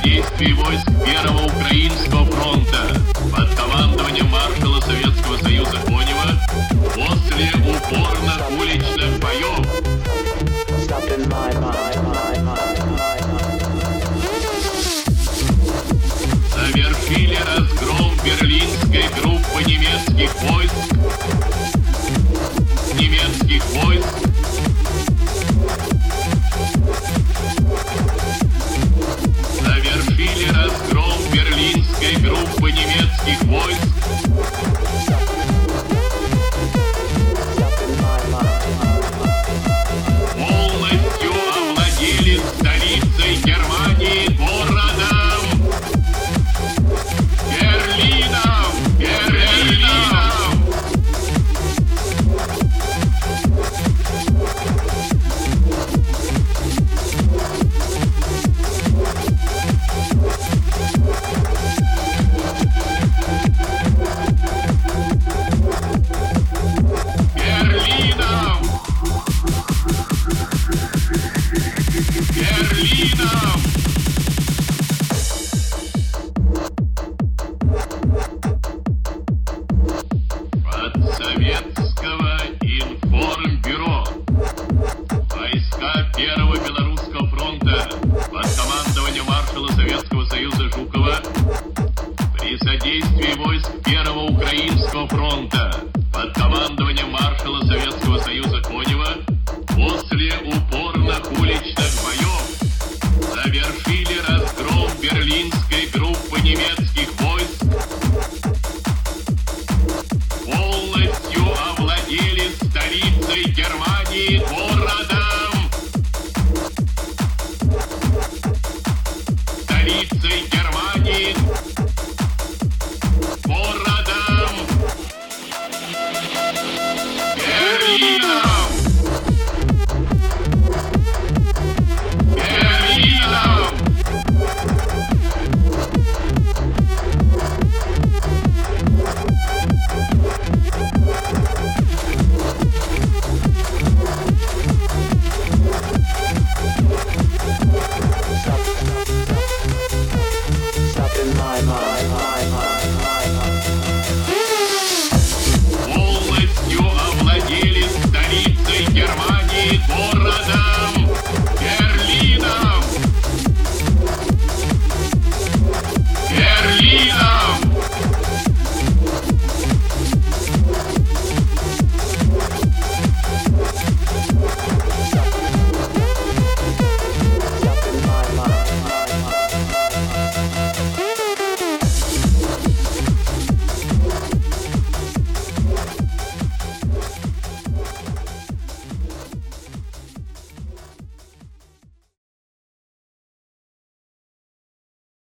содействии войск Первого Украинского фронта берлинской группы немецких войск Союза Жукова при содействии войск Первого Украинского фронта под командованием маршала Советского Союза Конева после упорных уличных боев завершили разгром берлинской группы немецких войск. Полностью овладели столицей Германии городом столицей Германии